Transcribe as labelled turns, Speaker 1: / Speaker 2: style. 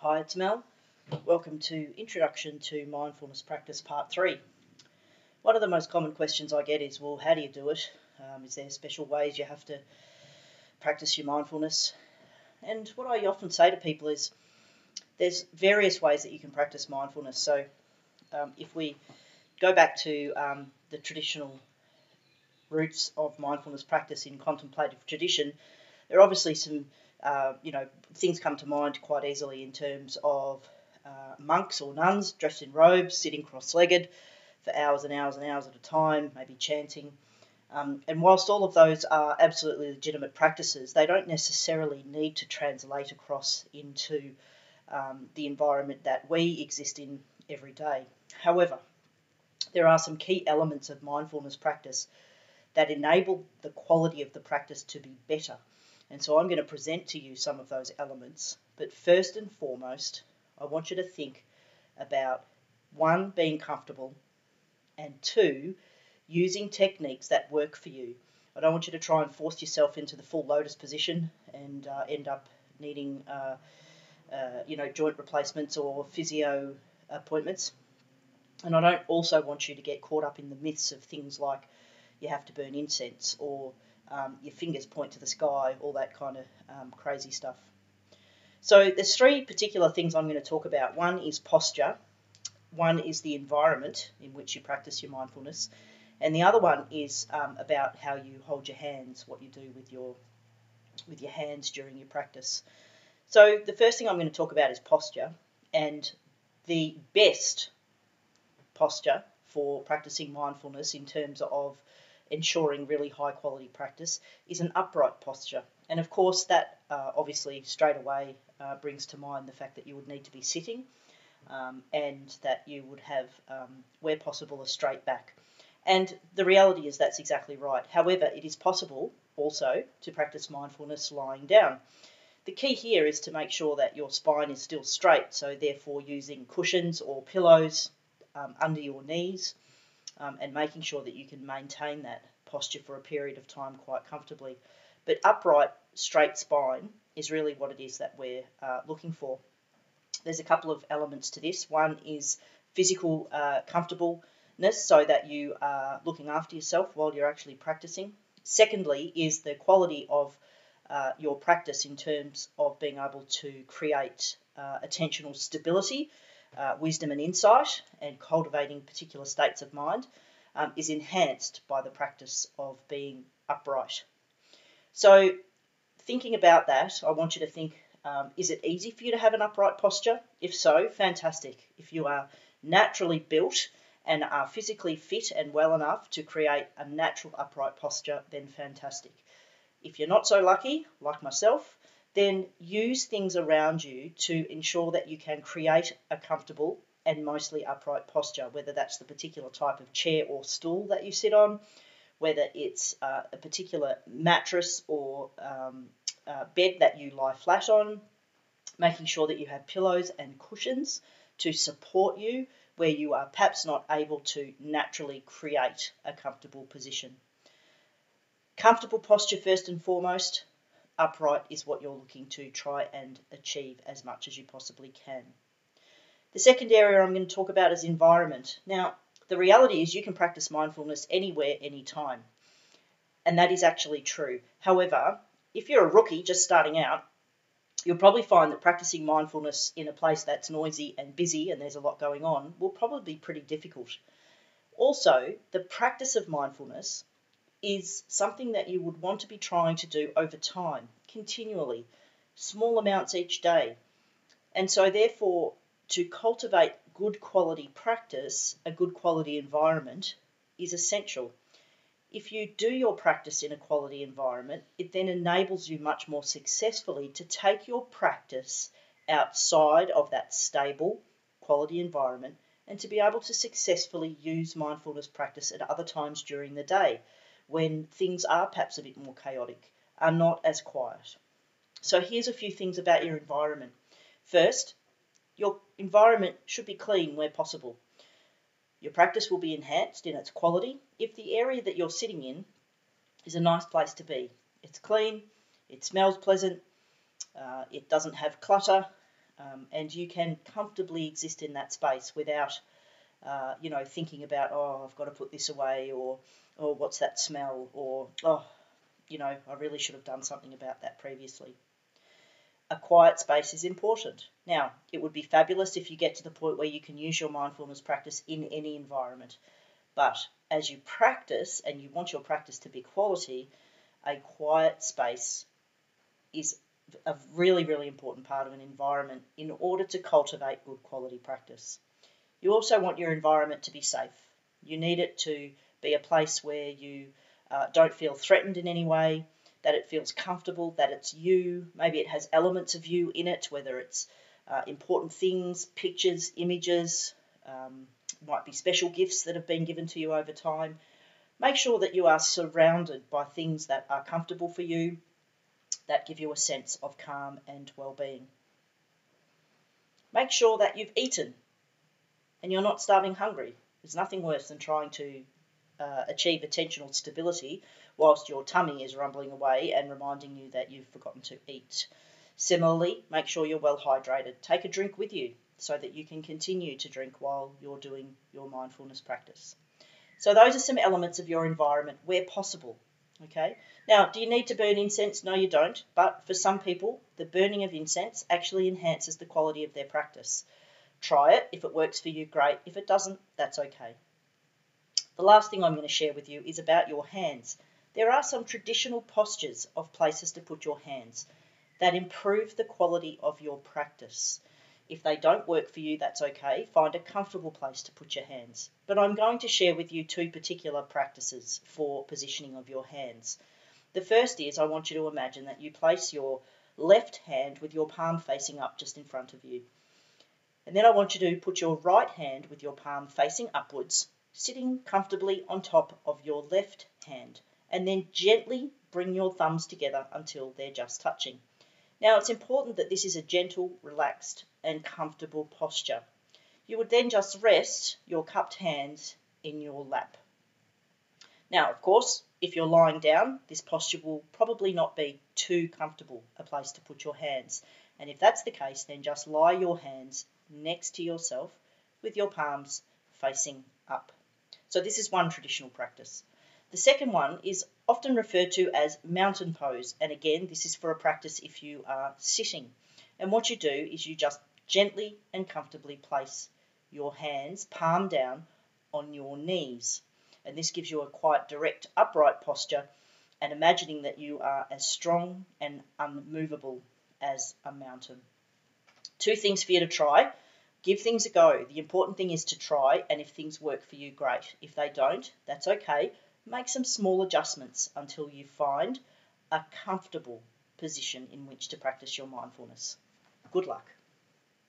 Speaker 1: Hi, it's Mel. Welcome to Introduction to Mindfulness Practice Part 3. One of the most common questions I get is, well, how do you do it? Um, is there special ways you have to practice your mindfulness? And what I often say to people is, there's various ways that you can practice mindfulness. So, um, if we go back to um, the traditional roots of mindfulness practice in contemplative tradition, there are obviously some, uh, you know, things come to mind quite easily in terms of uh, monks or nuns dressed in robes, sitting cross legged for hours and hours and hours at a time, maybe chanting. Um, and whilst all of those are absolutely legitimate practices, they don't necessarily need to translate across into um, the environment that we exist in every day. However, there are some key elements of mindfulness practice that enable the quality of the practice to be better. And so I'm going to present to you some of those elements. But first and foremost, I want you to think about one, being comfortable, and two, using techniques that work for you. I don't want you to try and force yourself into the full lotus position and uh, end up needing, uh, uh, you know, joint replacements or physio appointments. And I don't also want you to get caught up in the myths of things like you have to burn incense or um, your fingers point to the sky, all that kind of um, crazy stuff. So there's three particular things I'm going to talk about. One is posture, one is the environment in which you practice your mindfulness, and the other one is um, about how you hold your hands, what you do with your with your hands during your practice. So the first thing I'm going to talk about is posture, and the best posture for practicing mindfulness in terms of ensuring really high quality practice is an upright posture. And of course, that uh, obviously straight away uh, brings to mind the fact that you would need to be sitting um, and that you would have, um, where possible, a straight back. And the reality is that's exactly right. However, it is possible also to practice mindfulness lying down. The key here is to make sure that your spine is still straight, so therefore using cushions or pillows um, under your knees um, and making sure that you can maintain that posture for a period of time quite comfortably. But upright, straight spine is really what it is that we're uh, looking for. There's a couple of elements to this. One is physical uh, comfortableness so that you are looking after yourself while you're actually practicing. Secondly, is the quality of uh, your practice in terms of being able to create uh, attentional stability uh, wisdom and insight and cultivating particular states of mind um, is enhanced by the practice of being upright. So, thinking about that, I want you to think um, is it easy for you to have an upright posture? If so, fantastic. If you are naturally built and are physically fit and well enough to create a natural upright posture, then fantastic. If you're not so lucky, like myself, then use things around you to ensure that you can create a comfortable and mostly upright posture, whether that's the particular type of chair or stool that you sit on, whether it's uh, a particular mattress or um, uh, bed that you lie flat on, making sure that you have pillows and cushions to support you where you are perhaps not able to naturally create a comfortable position. Comfortable posture first and foremost, upright is what you're looking to try and achieve as much as you possibly can. The second area I'm going to talk about is environment. Now, the reality is you can practice mindfulness anywhere, anytime. And that is actually true. However, if you're a rookie just starting out, you'll probably find that practicing mindfulness in a place that's noisy and busy and there's a lot going on will probably be pretty difficult. Also, the practice of mindfulness is something that you would want to be trying to do over time, continually, small amounts each day. And so, therefore, to cultivate good quality practice, a good quality environment, is essential. If you do your practice in a quality environment, it then enables you much more successfully to take your practice outside of that stable quality environment and to be able to successfully use mindfulness practice at other times during the day when things are perhaps a bit more chaotic, are not as quiet. So here's a few things about your environment. First, your environment should be clean where possible. Your practice will be enhanced in its quality if the area that you're sitting in is a nice place to be. It's clean, it smells pleasant, uh, it doesn't have clutter, Um, and you can comfortably exist in that space without, uh, you know, thinking about, oh, I've got to put this away, or, oh, what's that smell, or, oh, you know, I really should have done something about that previously. A quiet space is important. Now, it would be fabulous if you get to the point where you can use your mindfulness practice in any environment. But as you practice and you want your practice to be quality, a quiet space is a really, really important part of an environment in order to cultivate good quality practice. You also want your environment to be safe. You need it to be a place where you uh, don't feel threatened in any way, that it feels comfortable, that it's you. Maybe it has elements of you in it, whether it's uh, important things, pictures, images, um, might be special gifts that have been given to you over time. Make sure that you are surrounded by things that are comfortable for you, that give you a sense of calm and well-being. Make sure that you've eaten and you're not starving hungry. There's nothing worse than trying to uh, achieve attentional stability whilst your tummy is rumbling away and reminding you that you've forgotten to eat. Similarly, make sure you're well hydrated. Take a drink with you so that you can continue to drink while you're doing your mindfulness practice. So, those are some elements of your environment where possible. Okay. Now, do you need to burn incense? No, you don't. But for some people, the burning of incense actually enhances the quality of their practice. Try it. If it works for you, great. If it doesn't, that's okay. The last thing I'm going to share with you is about your hands. There are some traditional postures of places to put your hands that improve the quality of your practice. If they don't work for you, that's okay. Find a comfortable place to put your hands. But I'm going to share with you two particular practices for positioning of your hands. The first is I want you to imagine that you place your left hand with your palm facing up just in front of you. And then I want you to put your right hand with your palm facing upwards, sitting comfortably on top of your left hand. And then gently bring your thumbs together until they're just touching. Now it's important that this is a gentle, relaxed and comfortable posture. You would then just rest your cupped hands in your lap. Now, of course, if you're lying down, this posture will probably not be too comfortable a place to put your hands. And if that's the case, then just lie your hands next to yourself with your palms facing up. So this is one traditional practice. The second one is often referred to as mountain pose. And again, this is for a practice if you are sitting. And what you do is you just gently and comfortably place your hands palm down on your knees. And this gives you a quite direct upright posture and imagining that you are as strong and unmovable as a mountain. Two things for you to try. Give things a go. The important thing is to try, and if things work for you, great. If they don't, that's okay make some small adjustments until you find a comfortable position in which to practice your mindfulness. Good luck.